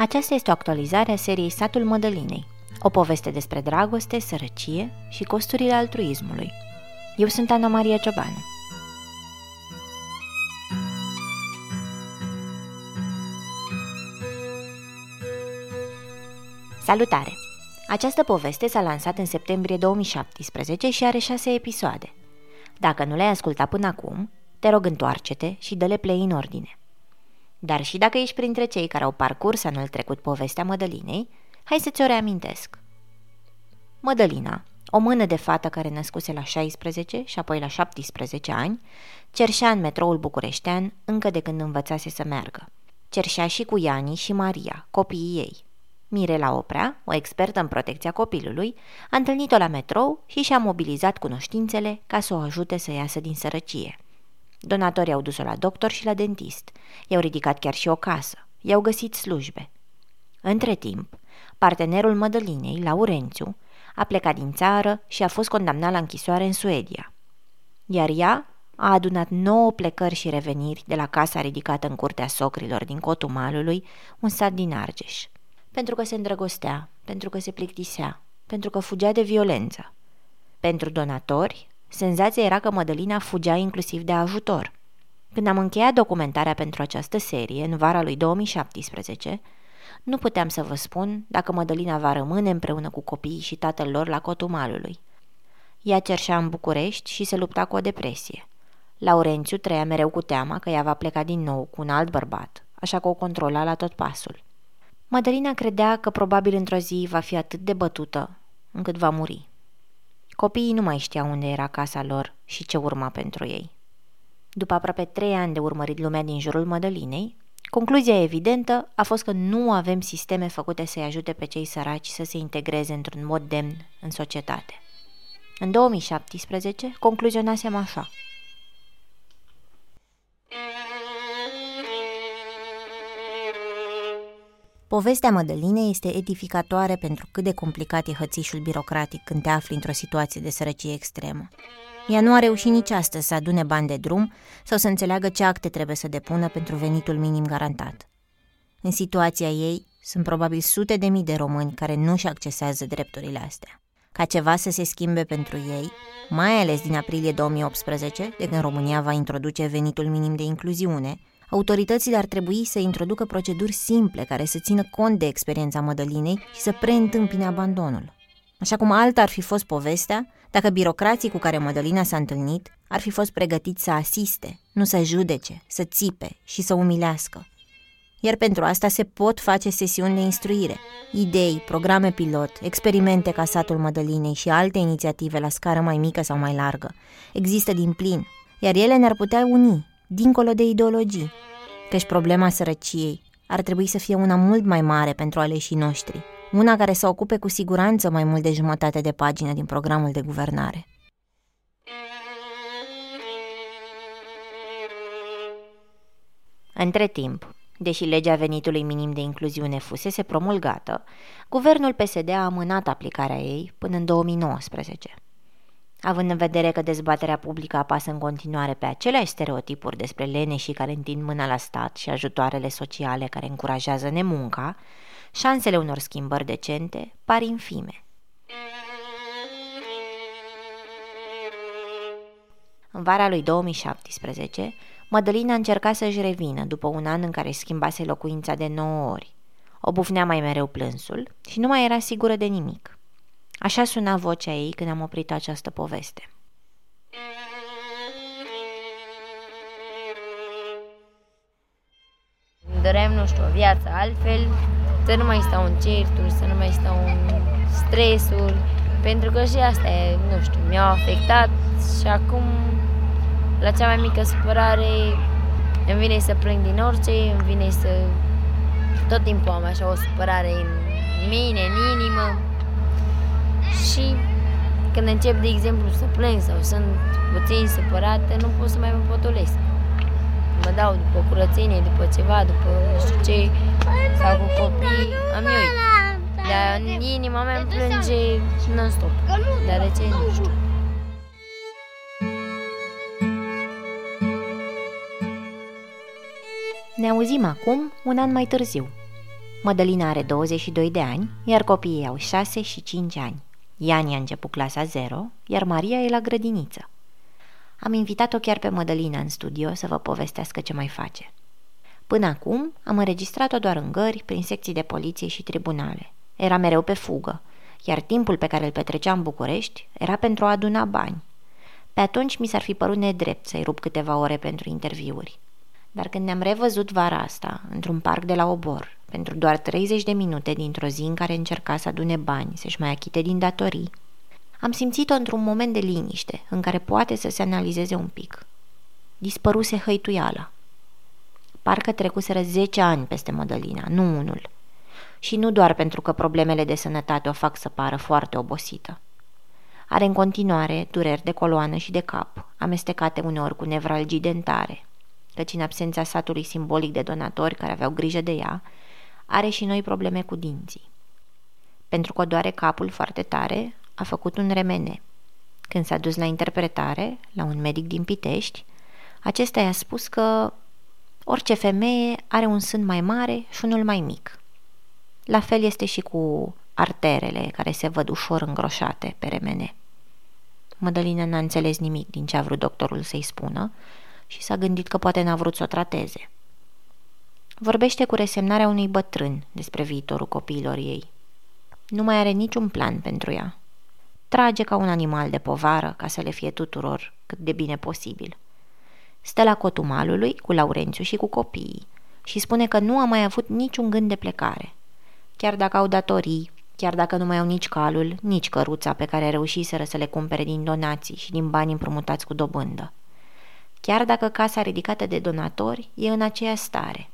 Aceasta este o actualizare a seriei Satul Mădălinei, o poveste despre dragoste, sărăcie și costurile altruismului. Eu sunt Ana Maria Ciobanu. Salutare! Această poveste s-a lansat în septembrie 2017 și are șase episoade. Dacă nu le-ai ascultat până acum, te rog întoarce-te și dă-le play în ordine. Dar și dacă ești printre cei care au parcurs anul trecut povestea Mădălinei, hai să ți-o reamintesc. Mădălina, o mână de fată care născuse la 16 și apoi la 17 ani, cerșea în metroul bucureștean încă de când învățase să meargă. Cerșea și cu Iani și Maria, copiii ei. Mirela Oprea, o expertă în protecția copilului, a întâlnit-o la metrou și și-a mobilizat cunoștințele ca să o ajute să iasă din sărăcie. Donatorii au dus-o la doctor și la dentist. I-au ridicat chiar și o casă. I-au găsit slujbe. Între timp, partenerul Mădălinei, Laurențiu, a plecat din țară și a fost condamnat la închisoare în Suedia. Iar ea a adunat nouă plecări și reveniri de la casa ridicată în curtea socrilor din cotul malului, un sat din Argeș. Pentru că se îndrăgostea, pentru că se plictisea, pentru că fugea de violență. Pentru donatori, senzația era că Mădălina fugea inclusiv de ajutor. Când am încheiat documentarea pentru această serie, în vara lui 2017, nu puteam să vă spun dacă Mădălina va rămâne împreună cu copiii și tatăl lor la cotul malului. Ea cerșea în București și se lupta cu o depresie. Laurențiu trăia mereu cu teama că ea va pleca din nou cu un alt bărbat, așa că o controla la tot pasul. Mădălina credea că probabil într-o zi va fi atât de bătută încât va muri. Copiii nu mai știau unde era casa lor și ce urma pentru ei. După aproape trei ani de urmărit lumea din jurul Mădălinei, Concluzia evidentă a fost că nu avem sisteme făcute să-i ajute pe cei săraci să se integreze într-un mod demn în societate. În 2017 concluzionasem așa. Povestea Mădălinei este edificatoare pentru cât de complicat e hățișul birocratic când te afli într-o situație de sărăcie extremă. Ea nu a reușit nici astăzi să adune bani de drum sau să înțeleagă ce acte trebuie să depună pentru venitul minim garantat. În situația ei, sunt probabil sute de mii de români care nu și accesează drepturile astea. Ca ceva să se schimbe pentru ei, mai ales din aprilie 2018, de când România va introduce venitul minim de incluziune, autoritățile ar trebui să introducă proceduri simple care să țină cont de experiența Mădălinei și să preîntâmpine abandonul. Așa cum alta ar fi fost povestea, dacă birocrații cu care Mădălina s-a întâlnit ar fi fost pregătiți să asiste, nu să judece, să țipe și să umilească. Iar pentru asta se pot face sesiuni de instruire, idei, programe pilot, experimente ca satul Mădălinei și alte inițiative la scară mai mică sau mai largă. Există din plin, iar ele ne-ar putea uni, dincolo de ideologii, căci problema sărăciei ar trebui să fie una mult mai mare pentru aleșii noștri, una care să ocupe cu siguranță mai mult de jumătate de pagină din programul de guvernare. Între timp, deși legea venitului minim de incluziune fusese promulgată, guvernul PSD a amânat aplicarea ei până în 2019. Având în vedere că dezbaterea publică apasă în continuare pe aceleași stereotipuri despre leneșii care întind mâna la stat și ajutoarele sociale care încurajează nemunca, șansele unor schimbări decente par infime. În vara lui 2017, Mădălina încerca să-și revină după un an în care schimbase locuința de 9 ori. O bufnea mai mereu plânsul și nu mai era sigură de nimic. Așa suna vocea ei când am oprit această poveste. Doream, nu știu, o viață altfel, să nu mai stau în certuri, să nu mai stau în stresuri, pentru că și asta, e, nu știu, mi-au afectat și acum, la cea mai mică supărare, îmi vine să plâng din orice, îmi vine să... Tot timpul am așa o supărare în mine, în inimă și când încep, de exemplu, să plâng sau sunt puțin supărată, nu pot să mai mă potolesc mă dau după curățenie, după ceva, după nu știu ce, sau cu copii, am eu. Dar în inima mea îmi plânge non-stop. Dar de ce? Nu știu. Ne auzim acum, un an mai târziu. Mădălina are 22 de ani, iar copiii au 6 și 5 ani. Iani a început clasa 0, iar Maria e la grădiniță. Am invitat-o chiar pe Mădălina în studio să vă povestească ce mai face. Până acum am înregistrat-o doar în gări, prin secții de poliție și tribunale. Era mereu pe fugă, iar timpul pe care îl petrecea în București era pentru a aduna bani. Pe atunci mi s-ar fi părut nedrept să-i rup câteva ore pentru interviuri. Dar când ne-am revăzut vara asta, într-un parc de la Obor, pentru doar 30 de minute dintr-o zi în care încerca să adune bani, să-și mai achite din datorii, am simțit-o într-un moment de liniște, în care poate să se analizeze un pic. Dispăruse hăituiala. Parcă trecuseră 10 ani peste Mădălina, nu unul. Și nu doar pentru că problemele de sănătate o fac să pară foarte obosită. Are în continuare dureri de coloană și de cap, amestecate uneori cu nevralgii dentare, căci în absența satului simbolic de donatori care aveau grijă de ea, are și noi probleme cu dinții. Pentru că doare capul foarte tare, a făcut un remene. Când s-a dus la interpretare, la un medic din Pitești, acesta i-a spus că orice femeie are un sân mai mare și unul mai mic. La fel este și cu arterele care se văd ușor îngroșate pe remene. Mădălina n-a înțeles nimic din ce a vrut doctorul să-i spună și s-a gândit că poate n-a vrut să o trateze. Vorbește cu resemnarea unui bătrân despre viitorul copiilor ei. Nu mai are niciun plan pentru ea. Trage ca un animal de povară ca să le fie tuturor cât de bine posibil. Stă la cotul malului cu Laurențiu și cu copiii și spune că nu a mai avut niciun gând de plecare. Chiar dacă au datorii, chiar dacă nu mai au nici calul, nici căruța pe care reușiseră să le cumpere din donații și din bani împrumutați cu dobândă. Chiar dacă casa ridicată de donatori e în aceeași stare.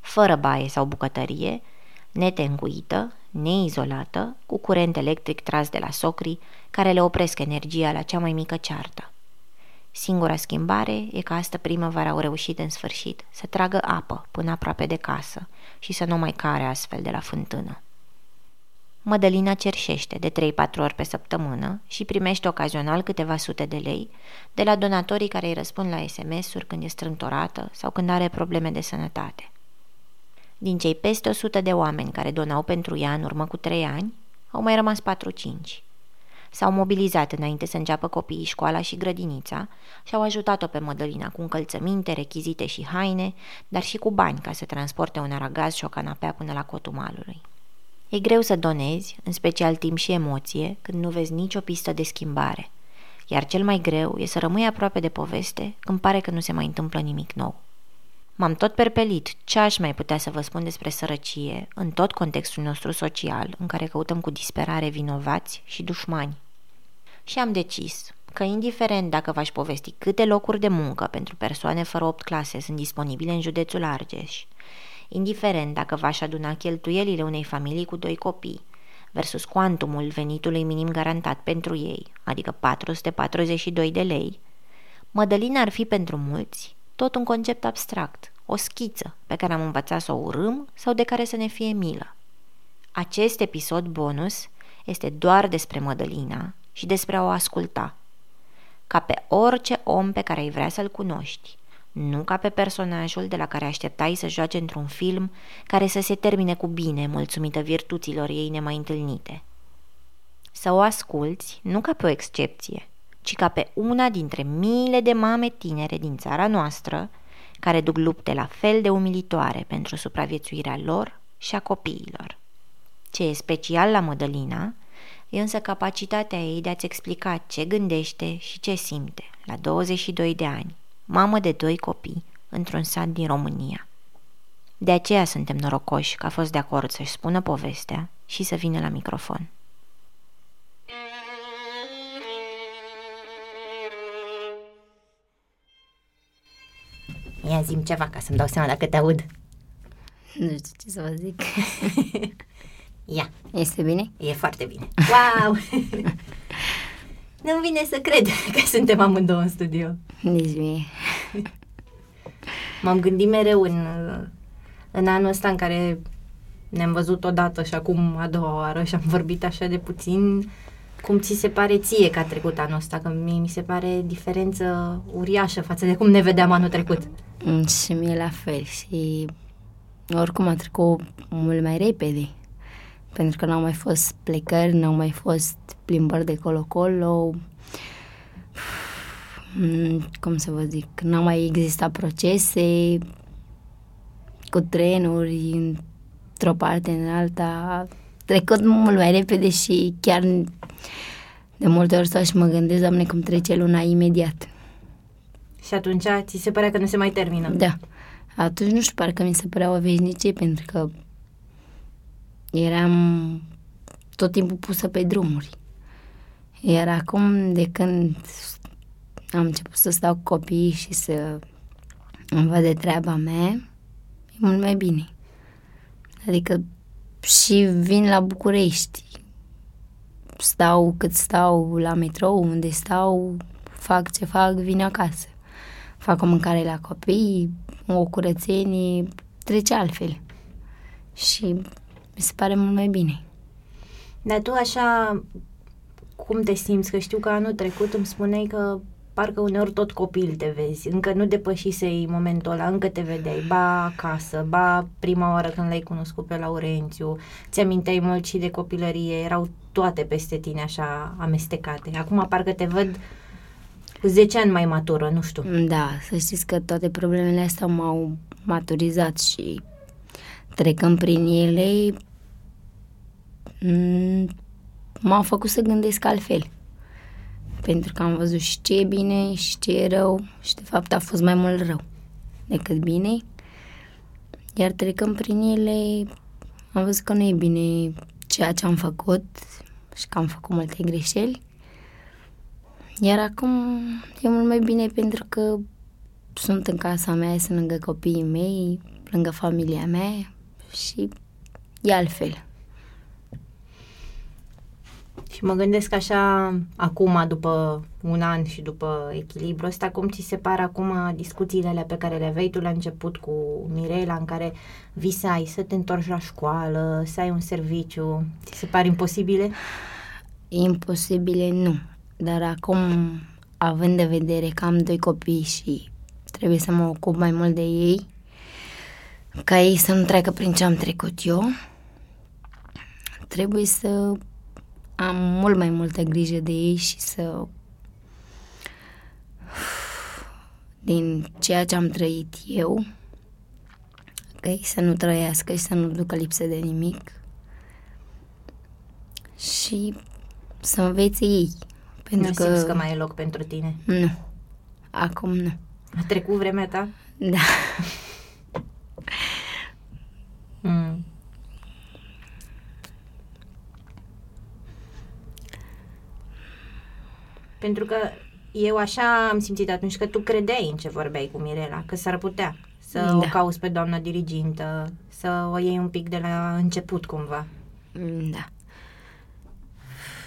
Fără baie sau bucătărie, netenguită, neizolată, cu curent electric tras de la socrii, care le opresc energia la cea mai mică ceartă. Singura schimbare e că astă primăvară au reușit în sfârșit să tragă apă până aproape de casă și să nu mai care astfel de la fântână. Mădălina cerșește de 3-4 ori pe săptămână și primește ocazional câteva sute de lei de la donatorii care îi răspund la SMS-uri când e strântorată sau când are probleme de sănătate. Din cei peste 100 de oameni care donau pentru ea în urmă cu 3 ani, au mai rămas 4-5. S-au mobilizat înainte să înceapă copiii școala și grădinița și au ajutat-o pe Mădălina cu încălțăminte, rechizite și haine, dar și cu bani ca să transporte un aragaz și o canapea până la cotul malului. E greu să donezi, în special timp și emoție, când nu vezi nicio pistă de schimbare, iar cel mai greu e să rămâi aproape de poveste când pare că nu se mai întâmplă nimic nou. M-am tot perpelit ce aș mai putea să vă spun despre sărăcie în tot contextul nostru social în care căutăm cu disperare vinovați și dușmani. Și am decis că indiferent dacă v-aș povesti câte locuri de muncă pentru persoane fără 8 clase sunt disponibile în județul Argeș, indiferent dacă v-aș aduna cheltuielile unei familii cu doi copii, versus cuantumul venitului minim garantat pentru ei, adică 442 de lei, Mădălina ar fi pentru mulți tot un concept abstract, o schiță pe care am învățat să o urâm sau de care să ne fie milă. Acest episod bonus este doar despre Mădălina și despre a o asculta. Ca pe orice om pe care ai vrea să-l cunoști, nu ca pe personajul de la care așteptai să joace într-un film care să se termine cu bine, mulțumită virtuților ei nemai întâlnite. Să o asculți nu ca pe o excepție, ci ca pe una dintre miile de mame tinere din țara noastră care duc lupte la fel de umilitoare pentru supraviețuirea lor și a copiilor. Ce e special la Mădălina e însă capacitatea ei de a-ți explica ce gândește și ce simte la 22 de ani, mamă de doi copii, într-un sat din România. De aceea suntem norocoși că a fost de acord să-și spună povestea și să vină la microfon. Ia zim ceva ca să-mi dau seama dacă te aud. Nu știu ce să vă zic. Ia. Este bine? E foarte bine. Wow! Nu-mi vine să cred că suntem amândouă în studio. Nici mie. M-am gândit mereu în, în anul ăsta în care ne-am văzut odată și acum a doua oară și am vorbit așa de puțin cum ți se pare ție că a trecut anul ăsta, că mie mi se pare diferență uriașă față de cum ne vedeam anul trecut. Mm, și mie la fel și oricum a trecut mult mai repede. Pentru că n-au mai fost plecări, n-au mai fost plimbări de colo-colo, Mm, cum să vă zic, n-au mai existat procese cu trenuri într-o parte în alta, trecut mult mai repede și chiar de multe ori stau și mă gândesc, doamne, cum trece luna imediat. Și atunci ți se părea că nu se mai termină? Da. Atunci nu știu, parcă mi se părea o veșnicie pentru că eram tot timpul pusă pe drumuri. Iar acum, de când am început să stau cu copiii și să îmi văd de treaba mea, e mult mai bine. Adică și vin la București, stau cât stau la metrou, unde stau, fac ce fac, vin acasă. Fac o mâncare la copii, o curățenie, trece altfel. Și mi se pare mult mai bine. Dar tu așa, cum te simți? Că știu că anul trecut îmi spuneai că parcă uneori tot copil te vezi, încă nu depășisei momentul ăla, încă te vedeai, ba acasă, ba prima oară când l-ai cunoscut pe Laurențiu, ți-aminteai mult și de copilărie, erau toate peste tine așa amestecate. Acum parcă te văd cu 10 ani mai matură, nu știu. Da, să știți că toate problemele astea m-au maturizat și trecând prin ele m-au făcut să gândesc altfel pentru că am văzut și ce e bine și ce e rău și de fapt a fost mai mult rău decât bine. Iar trecând prin ele, am văzut că nu e bine ceea ce am făcut și că am făcut multe greșeli. Iar acum e mult mai bine pentru că sunt în casa mea, sunt lângă copiii mei, lângă familia mea și e altfel. Și mă gândesc așa, acum, după un an și după echilibru ăsta, cum ți se par acum discuțiile pe care le aveai tu la început cu Mirela, în care visai să te întorci la școală, să ai un serviciu, ți se par imposibile? Imposibile nu, dar acum, având de vedere că am doi copii și trebuie să mă ocup mai mult de ei, ca ei să nu treacă prin ce am trecut eu, trebuie să am mult mai multă grijă de ei și să din ceea ce am trăit eu okay? să nu trăiască și să nu ducă lipsă de nimic și să învețe ei. Pentru nu că... simți că mai e loc pentru tine? Nu. Acum nu. A trecut vremea ta? Da. Pentru că eu așa am simțit atunci că tu credeai în ce vorbeai cu Mirela, că s-ar putea să da. o cauți pe doamna dirigintă, să o iei un pic de la început cumva. Da.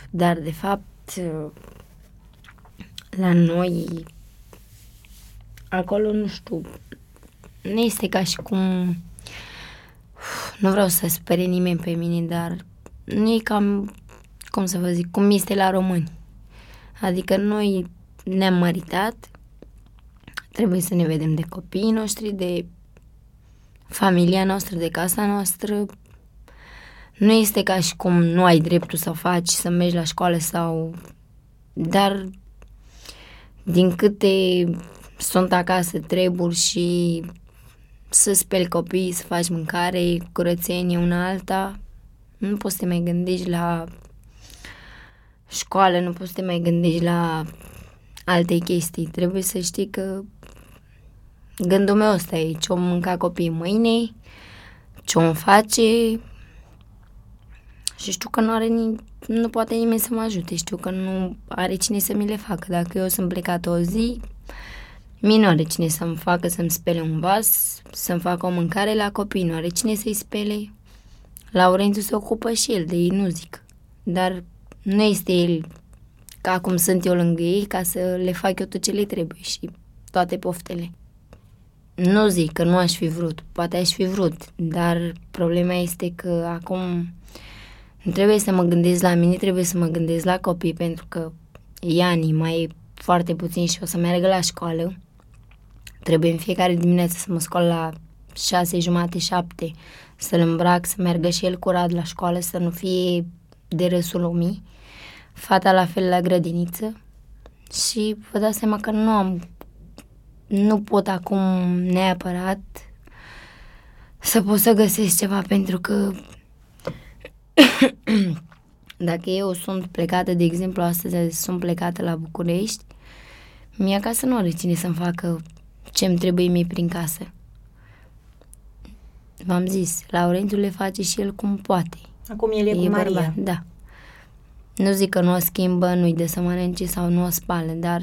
Dar de fapt la noi acolo nu știu nu este ca și cum nu vreau să spere nimeni pe mine, dar nu e cam cum să vă zic, cum este la români Adică noi ne-am măritat, trebuie să ne vedem de copiii noștri, de familia noastră, de casa noastră. Nu este ca și cum nu ai dreptul să faci, să mergi la școală sau... Dar din câte sunt acasă treburi și să speli copiii, să faci mâncare, curățenie una alta, nu poți să te mai gândești la școală, nu poți să te mai gândești la alte chestii. Trebuie să știi că gândul meu ăsta e ce-o mânca copiii mâine, ce-o face și știu că nu are ni- nu poate nimeni să mă ajute, știu că nu are cine să mi le facă. Dacă eu sunt plecat o zi, mie nu are cine să-mi facă să-mi spele un vas, să-mi facă o mâncare la copii, nu are cine să-i spele. Laurențiu se ocupă și el de ei, nu zic. Dar nu este el ca cum sunt eu lângă ei ca să le fac eu tot ce le trebuie și toate poftele. Nu zic că nu aș fi vrut, poate aș fi vrut, dar problema este că acum nu trebuie să mă gândesc la mine, trebuie să mă gândesc la copii pentru că Iani mai e foarte puțin și o să meargă la școală. Trebuie în fiecare dimineață să mă scol la șase jumate, șapte, să-l îmbrac, să meargă și el curat la școală, să nu fie de râsul lumii. Fata la fel la grădiniță. Și vă dați seama că nu am, nu pot acum neapărat să pot să găsesc ceva pentru că dacă eu sunt plecată, de exemplu, astăzi sunt plecată la București, mie acasă nu are cine să-mi facă ce-mi trebuie mie prin casă. V-am zis, Laurențiu le face și el cum poate. Acum el e, e cu Maria. Bărbat, da. Nu zic că nu o schimbă, nu-i de să mănânce sau nu o spală, dar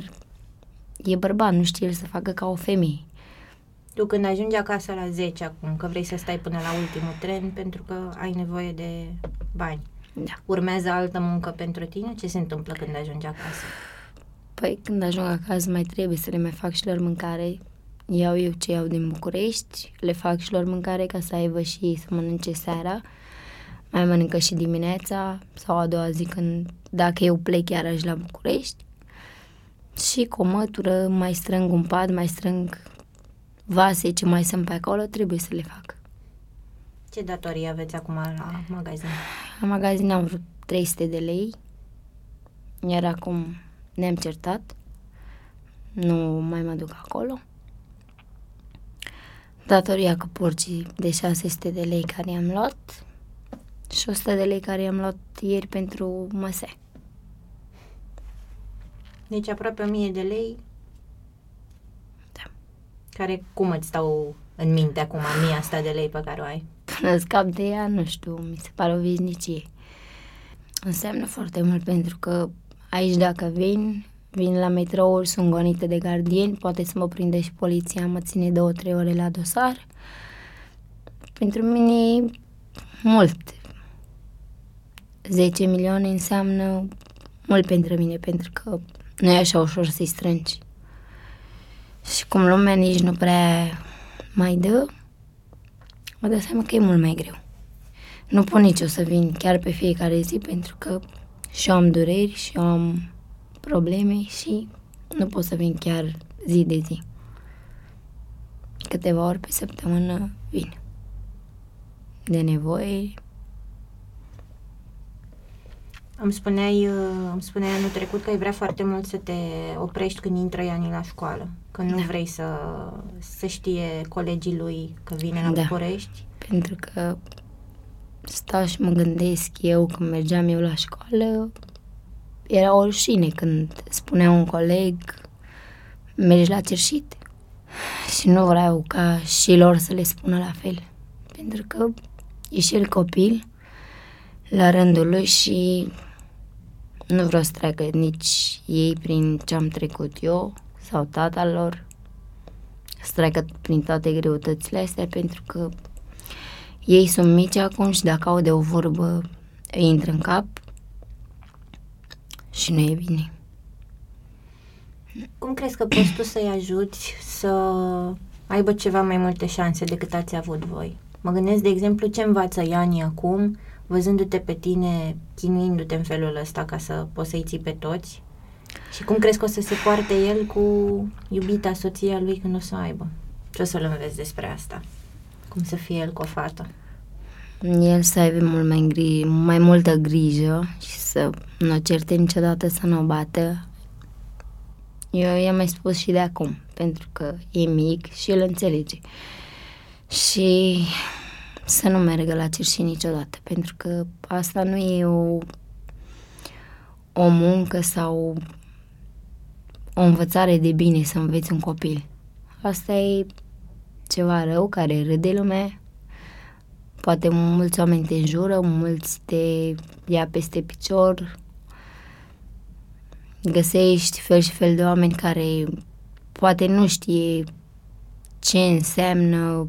e bărbat, nu știe el să facă ca o femeie. Tu când ajungi acasă la 10 acum, că vrei să stai până la ultimul tren pentru că ai nevoie de bani. Da. Urmează altă muncă pentru tine? Ce se întâmplă când ajungi acasă? Păi când ajung acasă mai trebuie să le mai fac și lor mâncare. Iau eu ce iau din București, le fac și lor mâncare ca să aibă și ei să mănânce seara. Mai mănâncă și dimineața sau a doua zi când, dacă eu plec iarăși la București. Și cu o mătură mai strâng un pad, mai strâng vase ce mai sunt pe acolo, trebuie să le fac. Ce datorii aveți acum la magazin? La magazin am vreo 300 de lei, iar acum ne-am certat. Nu mai mă duc acolo. Datoria cu porcii de 600 de lei care i-am luat și 100 de lei care i-am luat ieri pentru măse. Deci aproape 1000 de lei care cum îți stau în minte acum mie asta de lei pe care o ai? Până scap de ea, nu știu, mi se pare o viznicie. Înseamnă foarte mult pentru că aici dacă vin, vin la metrouri, sunt gonite de gardieni, poate să mă prinde și poliția, mă ține două, trei ore la dosar. Pentru mine mult. 10 milioane înseamnă mult pentru mine, pentru că nu e așa ușor să-i strângi. Și cum lumea nici nu prea mai dă, mă dă seama că e mult mai greu. Nu pot nici o să vin chiar pe fiecare zi pentru că și eu am dureri și eu am probleme și nu pot să vin chiar zi de zi. Câteva ori pe săptămână vin. De nevoie îmi spuneai, uh, îmi spuneai anul trecut că ai vrea foarte mult să te oprești când intră Iani la școală. Că nu da. vrei să, să știe colegii lui că vine la da. București. Pentru că stau și mă gândesc eu când mergeam eu la școală, era o rușine când spunea un coleg mergi la cerșit. Și nu vreau ca și lor să le spună la fel. Pentru că e și el copil la rândul lui și nu vreau să treacă nici ei prin ce am trecut eu sau tata lor, să treacă prin toate greutățile astea, pentru că ei sunt mici acum și dacă au de o vorbă îi intră în cap și nu e bine. Cum crezi că poți tu să-i ajuți să aibă ceva mai multe șanse decât ați avut voi? Mă gândesc, de exemplu, ce învață Iani acum văzându-te pe tine, chinuindu-te în felul ăsta ca să poți să-i ții pe toți? Și cum crezi că o să se poarte el cu iubita soția lui când o să o aibă? Ce o să-l înveți despre asta? Cum să fie el cu o fată? El să aibă mult mai, gri- mai multă grijă și să nu o certe niciodată să nu o bată. Eu i-am mai spus și de acum, pentru că e mic și el înțelege. Și să nu meargă la cerșii niciodată, pentru că asta nu e o, o muncă sau o învățare de bine să înveți un copil. Asta e ceva rău care râde lumea. Poate mulți oameni te înjură, mulți te ia peste picior. Găsești fel și fel de oameni care poate nu știe ce înseamnă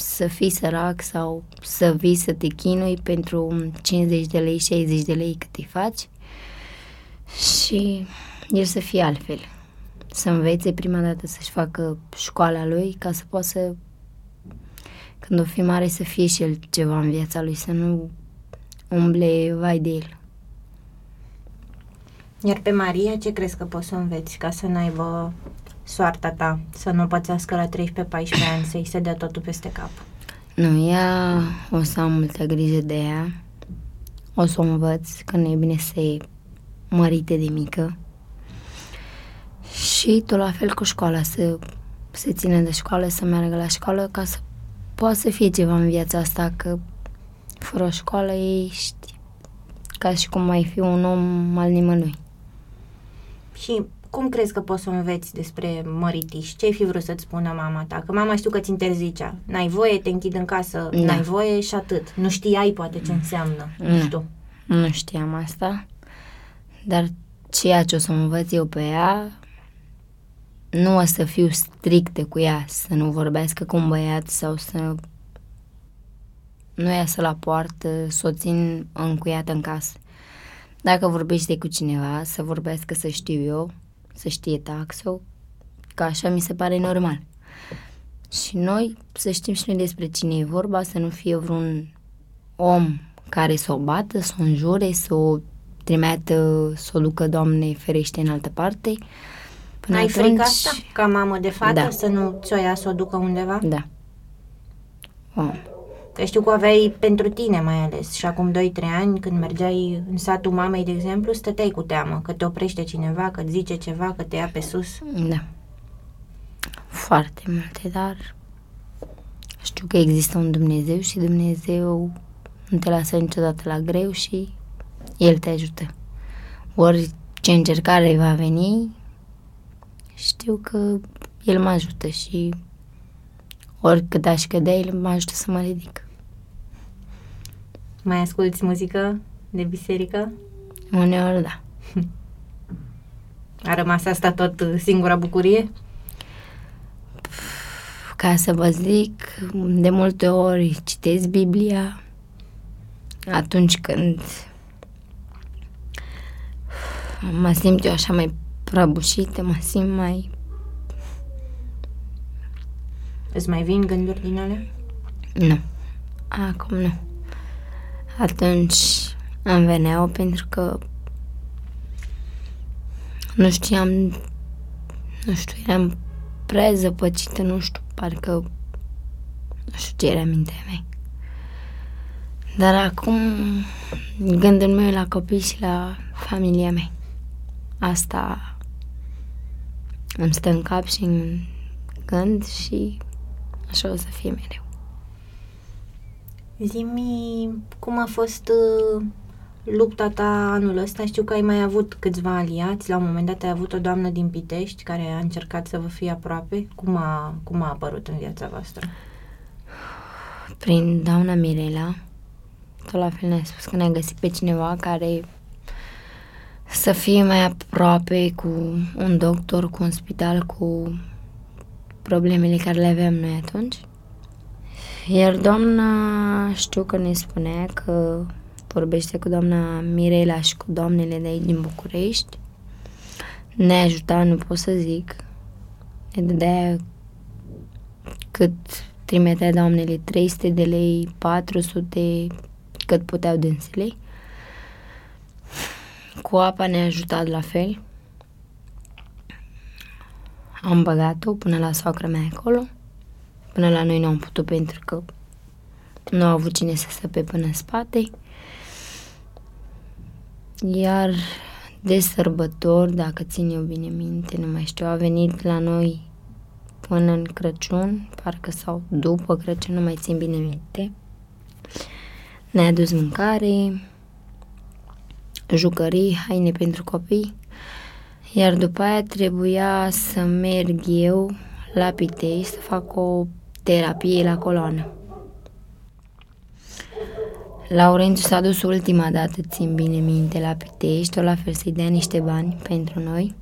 să fii sărac sau să vii să te chinui pentru 50 de lei, 60 de lei cât îi faci și el să fie altfel. Să învețe prima dată să-și facă școala lui ca să poată să când o fi mare să fie și el ceva în viața lui, să nu umble vai de el. Iar pe Maria, ce crezi că poți să înveți ca să n-aibă soarta ta, să nu pățească la 13-14 ani, să-i se dea totul peste cap? Nu, ea o să am multă grijă de ea. O să o învăț că nu e bine să e mărite de mică. Și tot la fel cu școala, să se ține de școală, să meargă la școală ca să poată să fie ceva în viața asta, că fără o școală ești ca și cum mai fi un om al nimănui. Și cum crezi că poți să înveți despre măritiș? Ce ai fi vrut să-ți spună mama ta? Că mama știu că ți interzicea. N-ai voie, te închid în casă, Da. n-ai voie și atât. Nu știai poate ce înseamnă. Nu Nu. știu. Nu știam asta, dar ceea ce o să învăț eu pe ea, nu o să fiu strictă cu ea, să nu vorbească cu un băiat sau să nu iasă la poartă, să o țin încuiată în casă. Dacă vorbește cu cineva, să vorbească să știu eu, să știe taxul, că așa mi se pare normal. Și noi să știm și noi despre cine e vorba, să nu fie vreun om care să o bată, să o înjure, să o trimeată, să o ducă, Doamne, ferește în altă parte. Până Ai atunci, frică asta ca mamă de fată Da. să nu ți-o ia să o ducă undeva? Da. O, Că știu că aveai pentru tine mai ales și acum 2-3 ani când mergeai în satul mamei, de exemplu, stăteai cu teamă că te oprește cineva, că îți zice ceva, că te ia pe sus. da. Foarte multe, dar știu că există un Dumnezeu și Dumnezeu nu te lasă niciodată la greu și El te ajută. Ori ce încercare va veni, știu că El mă ajută și oricât aș cădea, El mă ajută să mă ridic. Mai asculți muzică de biserică? Uneori, da. A rămas asta tot uh, singura bucurie? Ca să vă zic, de multe ori citesc Biblia atunci când mă simt eu așa mai prăbușită, mă simt mai... Îți mai vin gânduri din alea? Nu. Acum nu. Atunci îmi veneau pentru că nu știam, nu știu, eram prea zăpăcită, nu știu, parcă nu știu ce era în mintea mea. Dar acum gândul meu e la copii și la familia mea. Asta îmi stă în cap și în gând și așa o să fie mereu. Zi-mi cum a fost uh, lupta ta anul ăsta. Știu că ai mai avut câțiva aliați. La un moment dat ai avut o doamnă din Pitești care a încercat să vă fie aproape. Cum a, cum a apărut în viața voastră? Prin doamna Mirela, tot la fel ne-a spus că ne-a găsit pe cineva care să fie mai aproape cu un doctor, cu un spital, cu problemele care le aveam noi atunci. Iar doamna știu că ne spunea că vorbește cu doamna Mirela și cu doamnele de aici din București. Ne ajuta, nu pot să zic. Ne dădea cât trimitea doamnele 300 de lei, 400, cât puteau dânsele. Cu apa ne-a ajutat la fel. Am băgat-o până la soacră mea acolo. Până la noi nu am putut pentru că nu au avut cine să săpe până în spate. Iar de sărbători, dacă țin eu bine minte, nu mai știu, a venit la noi până în Crăciun, parcă sau după Crăciun, nu mai țin bine minte. Ne-a adus mâncare, jucării, haine pentru copii, iar după aia trebuia să merg eu la Pitei să fac o terapie la coloană. Laurențiu s-a dus ultima dată, țin bine minte, la Pitești, tot la fel să-i dea niște bani pentru noi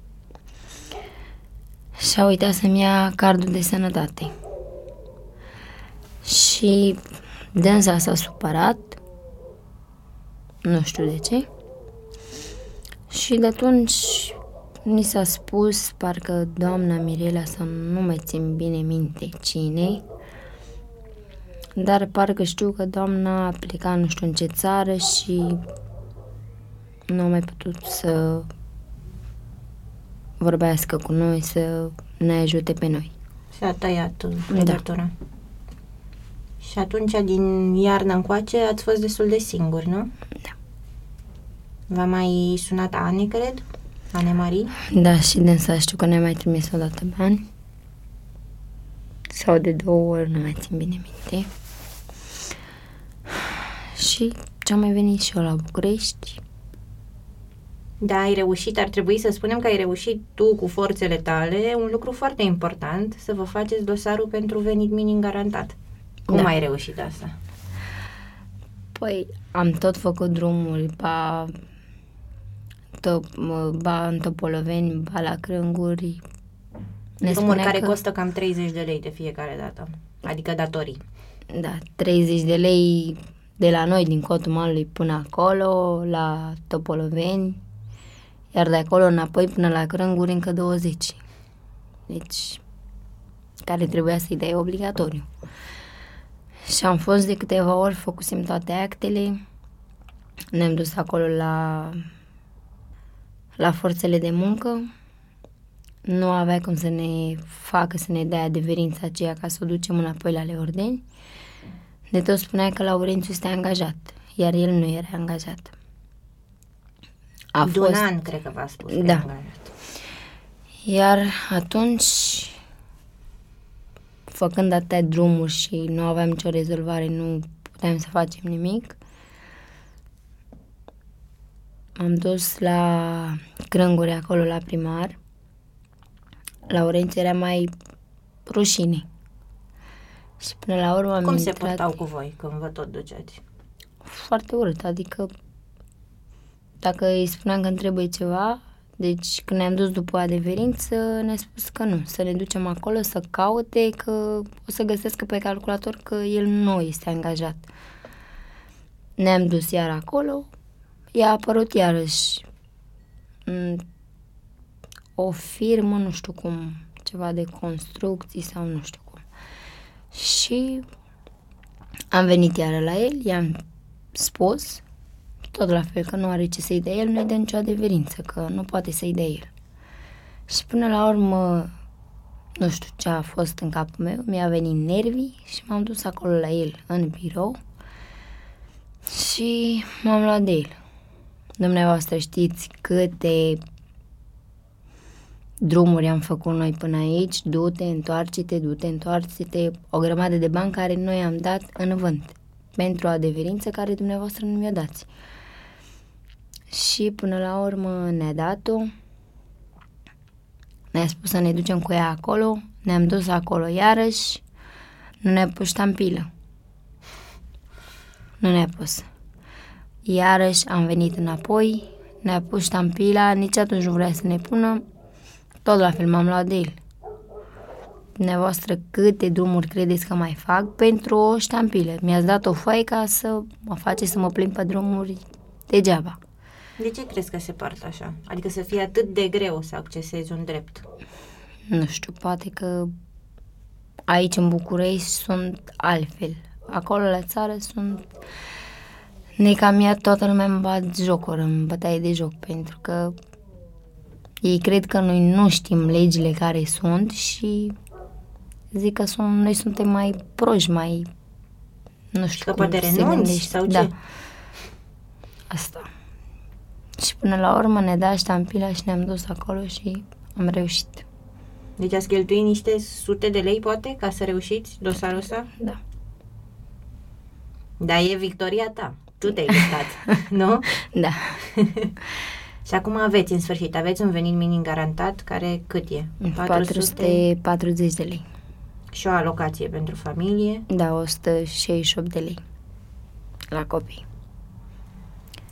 și a uitat să-mi ia cardul de sănătate. Și dânsa s-a supărat, nu știu de ce, și de atunci ni s-a spus, parcă doamna Mirela, să nu mai țin bine minte cine, dar parcă știu că doamna a plecat nu știu în ce țară și nu a mai putut să vorbească cu noi, să ne ajute pe noi. Și a tăiat legătura. Da. Și atunci, din iarnă încoace, ați fost destul de singuri, nu? Da. V-a mai sunat Ani, cred? Ane Marie? Da, și dânsa știu că ne-a mai trimis o dată bani. Sau de două ori, nu mai țin bine minte. Și ce am mai venit și eu la București. Da, ai reușit, ar trebui să spunem că ai reușit tu cu forțele tale un lucru foarte important, să vă faceți dosarul pentru venit minim garantat. Cum Da. ai reușit asta? Păi, am tot făcut drumuri, ba, to, mă, ba în Topoloveni, ba la Crânguri. Ne Drumuri spunea care că, costă cam 30 de lei de fiecare dată, adică datorii. Da, 30 de lei de la noi, din Cotul Malului până acolo, la Topoloveni, iar de acolo înapoi până la Crânguri încă 20. Deci, care trebuia să-i dai obligatoriu. Și am fost de câteva ori, făcusem toate actele, ne-am dus acolo la, la forțele de muncă, nu avea cum să ne facă să ne dea adeverința aceea ca să o ducem înapoi la Leordeni. De tot spunea că Laurențiu este angajat, iar el nu era angajat. A de un fost, an, cred că v-a spus. că Da. e angajat. iar atunci, făcând atâtea drumuri și nu aveam nicio rezolvare, nu puteam să facem nimic, am dus la Crânguri acolo la primar. Laurențiu era mai rușine. Și până la urmă am Cum se intrat purtau cu voi când vă tot duceți? foarte urât, adică dacă îi spuneam că îmi trebuie ceva, deci când ne-am dus după adeverință, ne-a spus că nu, să ne ducem acolo să caute, că o să găsească pe calculator că el nu este angajat. Ne-am dus iar acolo, i-a apărut iarăși mm, o firmă, nu știu cum, ceva de construcții sau nu știu cum. Și am venit iară la el, i-am spus, tot la fel că nu are ce să-i dea el, nu-i dă nicio adeverință, că nu poate să-i dea el. Și până la urmă, nu știu ce a fost în capul meu, mi-a venit nervii și m-am dus acolo la el în birou și m-am luat de el. Dumneavoastră știți câte drumuri am făcut noi până aici, du-te, întoarce-te, du-te, întoarce-te, o grămadă de bani care noi am dat în vânt pentru o adeverință care dumneavoastră nu mi-o dați. Și până la urmă ne-a dat-o, ne-a spus să ne ducem cu ea acolo, ne-am dus acolo iarăși, nu ne-a pus ștampilă. Nu ne-a pus. Iarăși am venit înapoi, ne-a pus ștampila, nici atunci nu vrea să ne pună, tot la fel m-am luat de el. Dumneavoastră câte drumuri credeți că mai fac pentru o ștampilă? Mi-ați dat o foaie ca să mă face să mă plimb pe drumuri degeaba. De ce crezi că se poartă așa? Adică să fie atât de greu să accesezi un drept. Nu știu, poate că aici în București sunt altfel. Acolo la țară sunt... Ne cam ia toată lumea îmi bat jocuri, în bătaie de joc, pentru că ei cred că noi nu știm legile care sunt și zic că sunt, noi suntem mai proști, mai... Nu știu Că cum poate se renunți gândește. sau da. ce? Asta. Și până la urmă ne da ștampila și ne-am dus acolo și am reușit. Deci ați cheltuit niște sute de lei, poate, ca să reușiți dosarul ăsta? Da. Dar e victoria ta. Tu te-ai luptat, nu? Da. Și acum aveți, în sfârșit, aveți un venit minim garantat, care cât e? 440 de lei. și o alocație pentru familie. Da, 168 de lei la copii.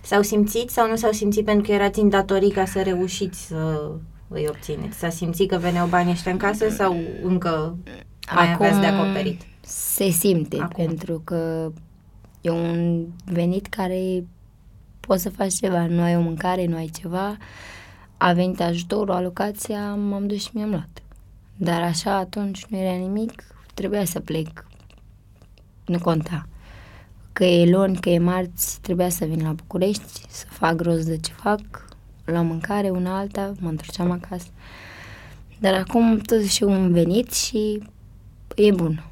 S-au simțit sau nu s-au simțit pentru că erați în datorii ca să reușiți să îi obțineți? S-a simțit că veneau banii ăștia în casă sau încă mai Acum aveați de acoperit? Se simte, Acum. pentru că e un venit care poți să faci ceva. Nu ai o mâncare, nu ai ceva. A venit ajutorul, alocația, m-am dus și mi-am luat. Dar așa atunci nu era nimic, trebuia să plec. Nu conta. Că e luni, că e marți, trebuia să vin la București, să fac rost de ce fac. la mâncare, una alta, mă întorceam acasă. Dar acum totuși un venit și e bun.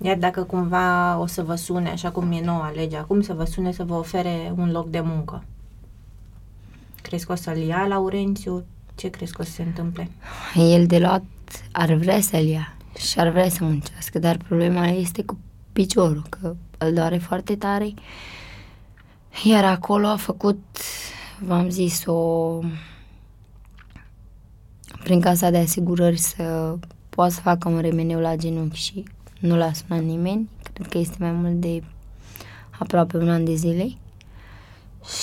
Iar dacă cumva o să vă sune, așa cum e noua lege acum, să vă sune să vă ofere un loc de muncă. Crezi că o să-l ia Laurențiu? Ce crezi că o să se întâmple? El de luat ar vrea să-l ia și ar vrea să muncească, dar problema este cu piciorul, că îl doare foarte tare. Iar acolo a făcut, v-am zis, o... prin casa de asigurări să poată să facă un remeneu la genunchi și nu l-a sunat nimeni. Cred că este mai mult de aproape un an de zile.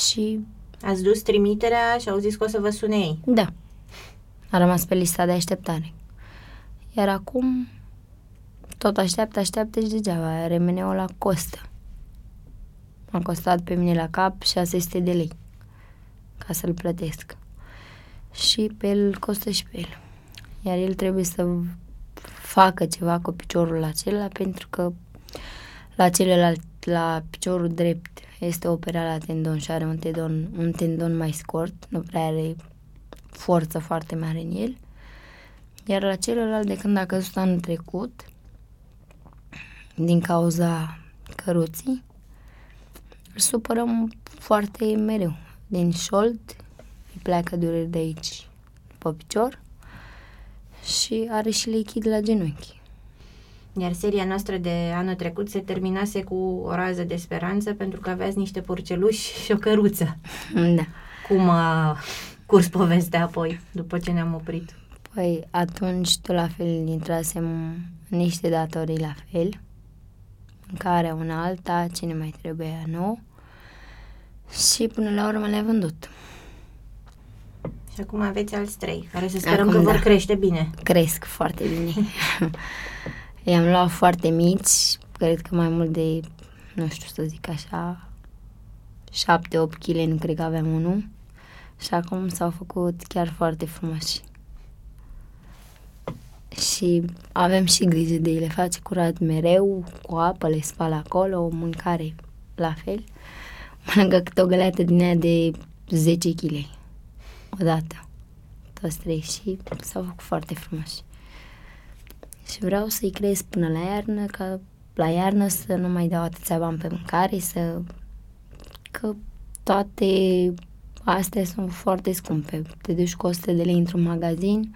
Și Ați dus trimiterea și au zis că o să vă sune ei. da, a rămas pe lista de așteptare. Iar acum tot așteaptă, așteaptă și degeaba, remeneul la costă. M-a costat pe mine la cap 600 de lei ca să-l plătesc. Și pe el costă și pe el. Iar el trebuie să facă ceva cu piciorul acela pentru că la celălalt, la piciorul drept, este operat la tendon și are un tendon, un tendon mai scurt, nu prea are forță foarte mare în el. Iar la celălalt, de când a căzut anul trecut, din cauza căruții, îl supărăm foarte mereu. Din șold, îi pleacă dureri de aici pe picior și are și lichid la genunchi. Iar seria noastră de anul trecut se terminase cu o rază de speranță pentru că aveați niște porceluși și o căruță. Da. Cum a curs povestea apoi, după ce ne-am oprit? Păi atunci tot la fel intrasem în niște datorii la fel, în care una alta, ce ne mai trebuia nou și până la urmă le-am vândut. Și acum aveți alți trei, care să sperăm Acum că vor da. crește bine. Cresc foarte bine. I-am luat foarte mici, cred că mai mult de, nu știu să zic așa, 7-8 kg, nu cred că aveam unul. Și acum s-au făcut chiar foarte frumoși. Și avem și grijă de ei, le face curat mereu, cu apă, le spală acolo, o mâncare la fel. Mănâncă câte o găleată din ea de 10 kg odată, toți trei și s-au făcut foarte frumoși. Și vreau să-i cresc până la iarnă, ca la iarnă să nu mai dau atâția bani pe mâncare, să... că toate astea sunt foarte scumpe. Te duci cu 100 de lei într-un magazin,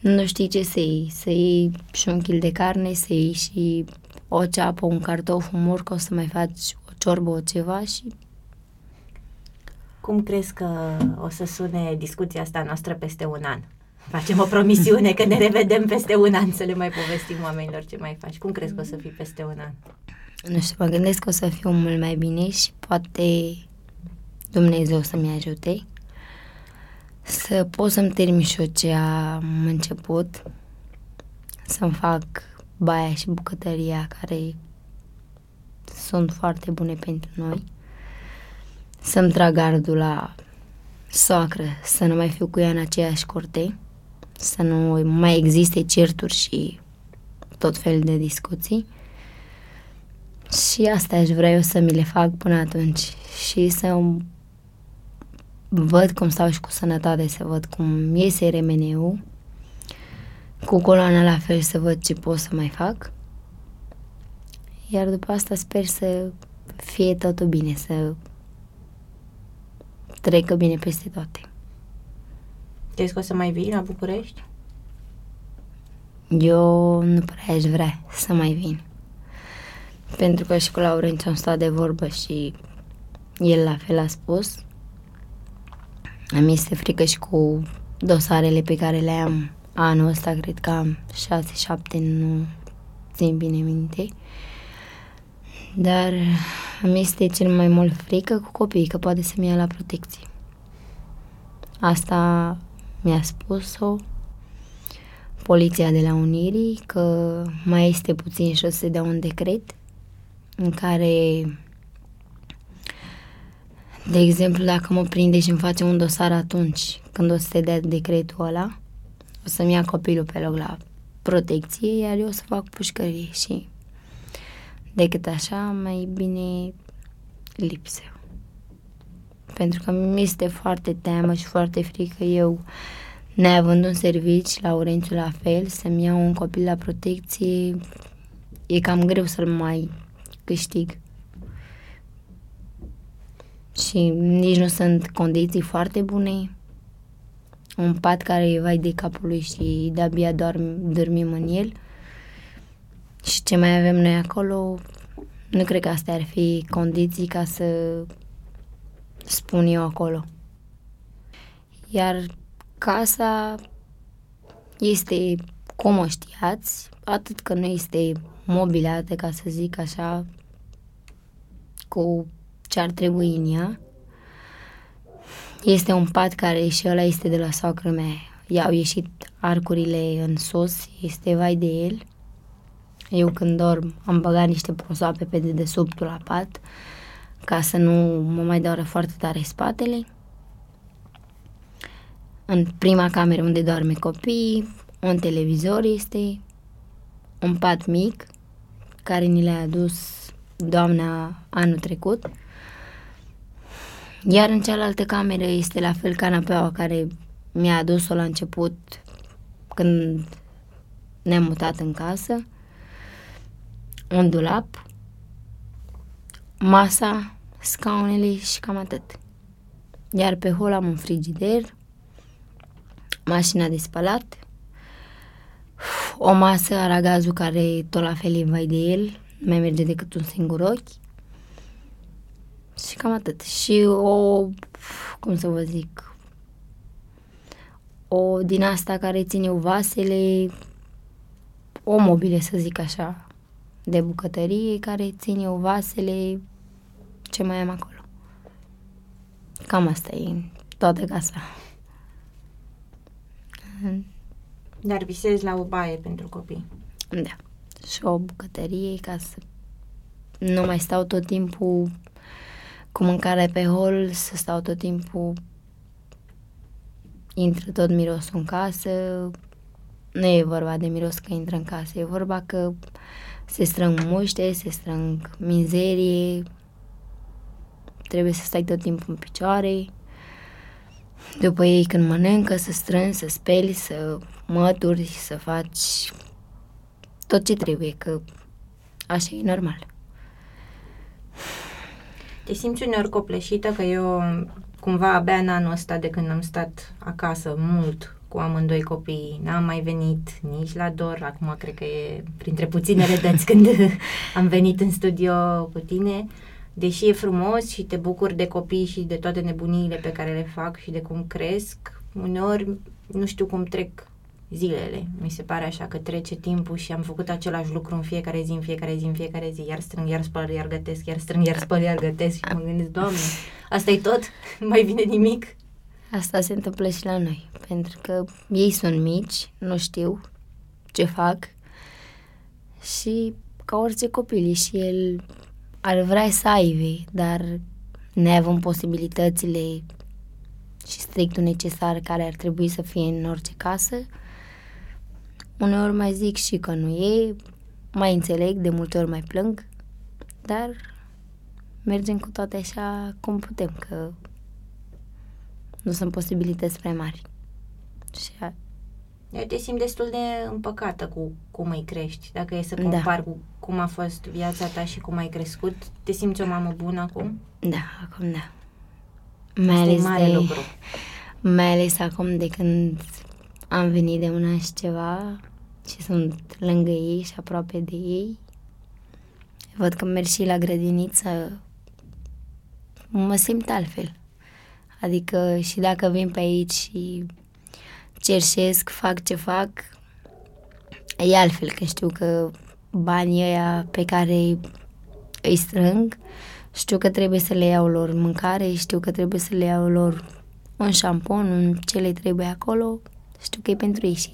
nu știi ce să iei. Să iei și un kil de carne, să iei și o ceapă, un cartof, un morcă, o să mai faci o ciorbă, o ceva și Cum crezi că o să sune discuția asta noastră peste un an? Facem o promisiune că ne revedem peste un an să le mai povestim oamenilor ce mai faci. Cum crezi că o să fii peste un an? nu știu, mă gândesc că o să fiu mult mai bine și poate Dumnezeu să-mi ajute să pot să-mi termin și eu ce am început, să-mi fac baia și bucătăria care sunt foarte bune pentru noi, să-mi trag gardul la soacră, să nu mai fiu cu ea în aceeași curte, să nu mai existe certuri și tot fel de discuții. Și asta aș vrea eu să mi le fac până atunci și să văd cum stau și cu sănătate, să văd cum iese remeneu, cu coloana la fel să văd ce pot să mai fac. Iar după asta sper să fie totul bine, să trecă bine peste toate. Crezi că o să mai vii la București? Eu nu prea aș vrea să mai vin. Pentru că și cu Laurențiu am stat de vorbă și el la fel a spus. Îmi este frică și cu dosarele pe care le am anul ăsta, cred că am 6-7, nu țin bine minte. Dar îmi este cel mai mult frică cu copiii, că poate să-mi ia la protecție. Asta mi-a spus-o poliția de la Unirii, că mai este puțin și o să se dea un decret în care, de exemplu, dacă mă prinde și îmi face un dosar atunci, când o să se dea decretul ăla, o să-mi ia copilul pe loc la protecție, iar eu o să fac pușcărie și decât așa, mai bine lipsă. Pentru că mi este foarte teamă și foarte frică eu, neavând un servici, Laurențiu la fel, să-mi iau un copil la protecție, e cam greu să-l mai câștig. Și nici nu sunt condiții foarte bune. Un pat care e vai de capul lui și de-abia dorm, dormim în el. Și ce mai avem noi acolo, nu cred că astea ar fi condiții ca să spun eu acolo. Iar casa este, cum o știați, atât că nu este mobilată, ca să zic așa, cu ce ar trebui în ea. Este un pat care și ăla este de la soacră mea. I-au ieșit arcurile în sus, este vai de el. Eu când dorm am băgat niște prosoape pe dedesubtul la pat ca să nu mă mai doară foarte tare spatele. În prima cameră unde doarme copii, un televizor este, un pat mic care ni le-a adus doamna anul trecut. Iar în cealaltă cameră este la fel canapeaua care mi-a adus-o la început când ne-am mutat în casă. Un dulap, masa, scaunele și cam atât. Iar pe hol am un frigider, mașina de spălat, o masă, aragazul care tot la fel e vai de el, nu mai merge decât un singur ochi. Și cam atât. Și o, cum să vă zic, o din asta care ține vasele, o mobile, să zic așa, de bucătărie, care ține vasele, ce mai am acolo. Cam asta e toată casa. Dar visezi la o baie pentru copii. Da. Și o bucătărie ca să nu mai stau tot timpul cu mâncare pe hol, să stau tot timpul intră tot mirosul în casă. Nu e vorba de miros că intră în casă, e vorba că se strâng muște, se strâng mizerie, trebuie să stai tot timpul în picioare. După ei când mănâncă, să strângi, să speli, să mături, să faci tot ce trebuie, că așa e normal. Te simți uneori copleșită că eu cumva abia în anul ăsta de când am stat acasă mult cu amândoi copii, n-am mai venit nici la dor, acum cred că e printre puținele dăți când am venit în studio cu tine, deși e frumos și te bucuri de copii și de toate nebuniile pe care le fac și de cum cresc, uneori nu știu cum trec zilele. Mi se pare așa că trece timpul și am făcut același lucru în fiecare zi, în fiecare zi, în fiecare zi, iar strâng, iar spăl, iar gătesc, iar strâng, iar spăl, iar gătesc și mă gândesc, Doamne, asta e tot? Nu mai vine nimic? Asta se întâmplă și la noi, pentru că ei sunt mici, nu știu ce fac. Și ca orice copil și el ar vrea să aibă, dar neavând posibilitățile și strictul necesar care ar trebui să fie în orice casă, uneori mai zic și că nu e, mai înțeleg, de multe ori mai plâng, dar mergem cu toate așa cum putem, că nu sunt posibilități prea mari. Și a... Eu te simt destul de împăcată cu cum îi crești. Dacă e să da. compar da. cu cum a fost viața ta și cum ai crescut, te simți o mamă bună acum? Da, acum da. Mai ales mare de, lucru. Mai ales acum de când am venit de un an și ceva și sunt lângă ei și aproape de ei. Văd că merg și la grădiniță, mă simt altfel. Adică și dacă vin pe aici și cerșesc, fac ce fac, e altfel, că știu că banii ăia pe care îi strâng, știu că trebuie să le iau lor mâncare, știu că trebuie să le iau lor un șampon, un ce le trebuie acolo, știu că e pentru ei și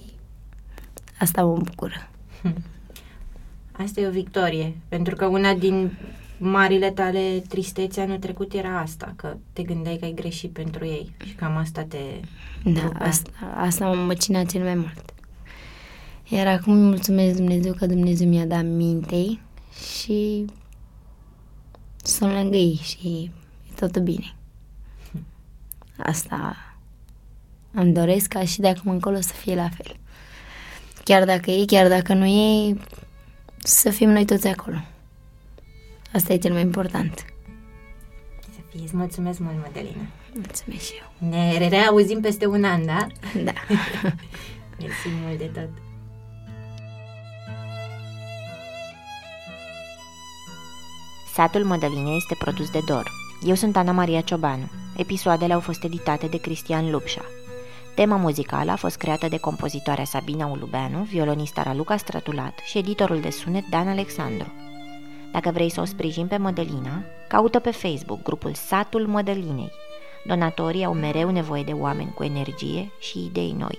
asta mă bucură. Asta e o victorie, pentru că una din marile tale tristețe anul trecut era asta, că te gândeai că ai greșit pentru ei și cam asta te... Da, asta, asta mă măcina cel mai mult. Iar acum mulțumesc Dumnezeu că Dumnezeu mi-a dat minte și sunt lângă ei și e totul bine. Asta îmi doresc ca și de acum încolo să fie la fel. Chiar dacă e, chiar dacă nu e, să fim noi toți acolo. Asta e cel mai important. Să fie. Îți mulțumesc mult, Mădălina. Mulțumesc și eu. Ne reauzim peste un an, da? Da. Mersi mult de tot. Satul Mădăline este produs de Dor. Eu sunt Ana Maria Ciobanu. Episoadele au fost editate de Cristian Lupșa. Tema muzicală a fost creată de compozitoarea Sabina Ulubeanu, violonista Raluca Strătulat și editorul de sunet Dan Alexandru. Dacă vrei să o sprijin pe Mădălina, caută pe Facebook grupul Satul Mădălinei. Donatorii au mereu nevoie de oameni cu energie și idei noi.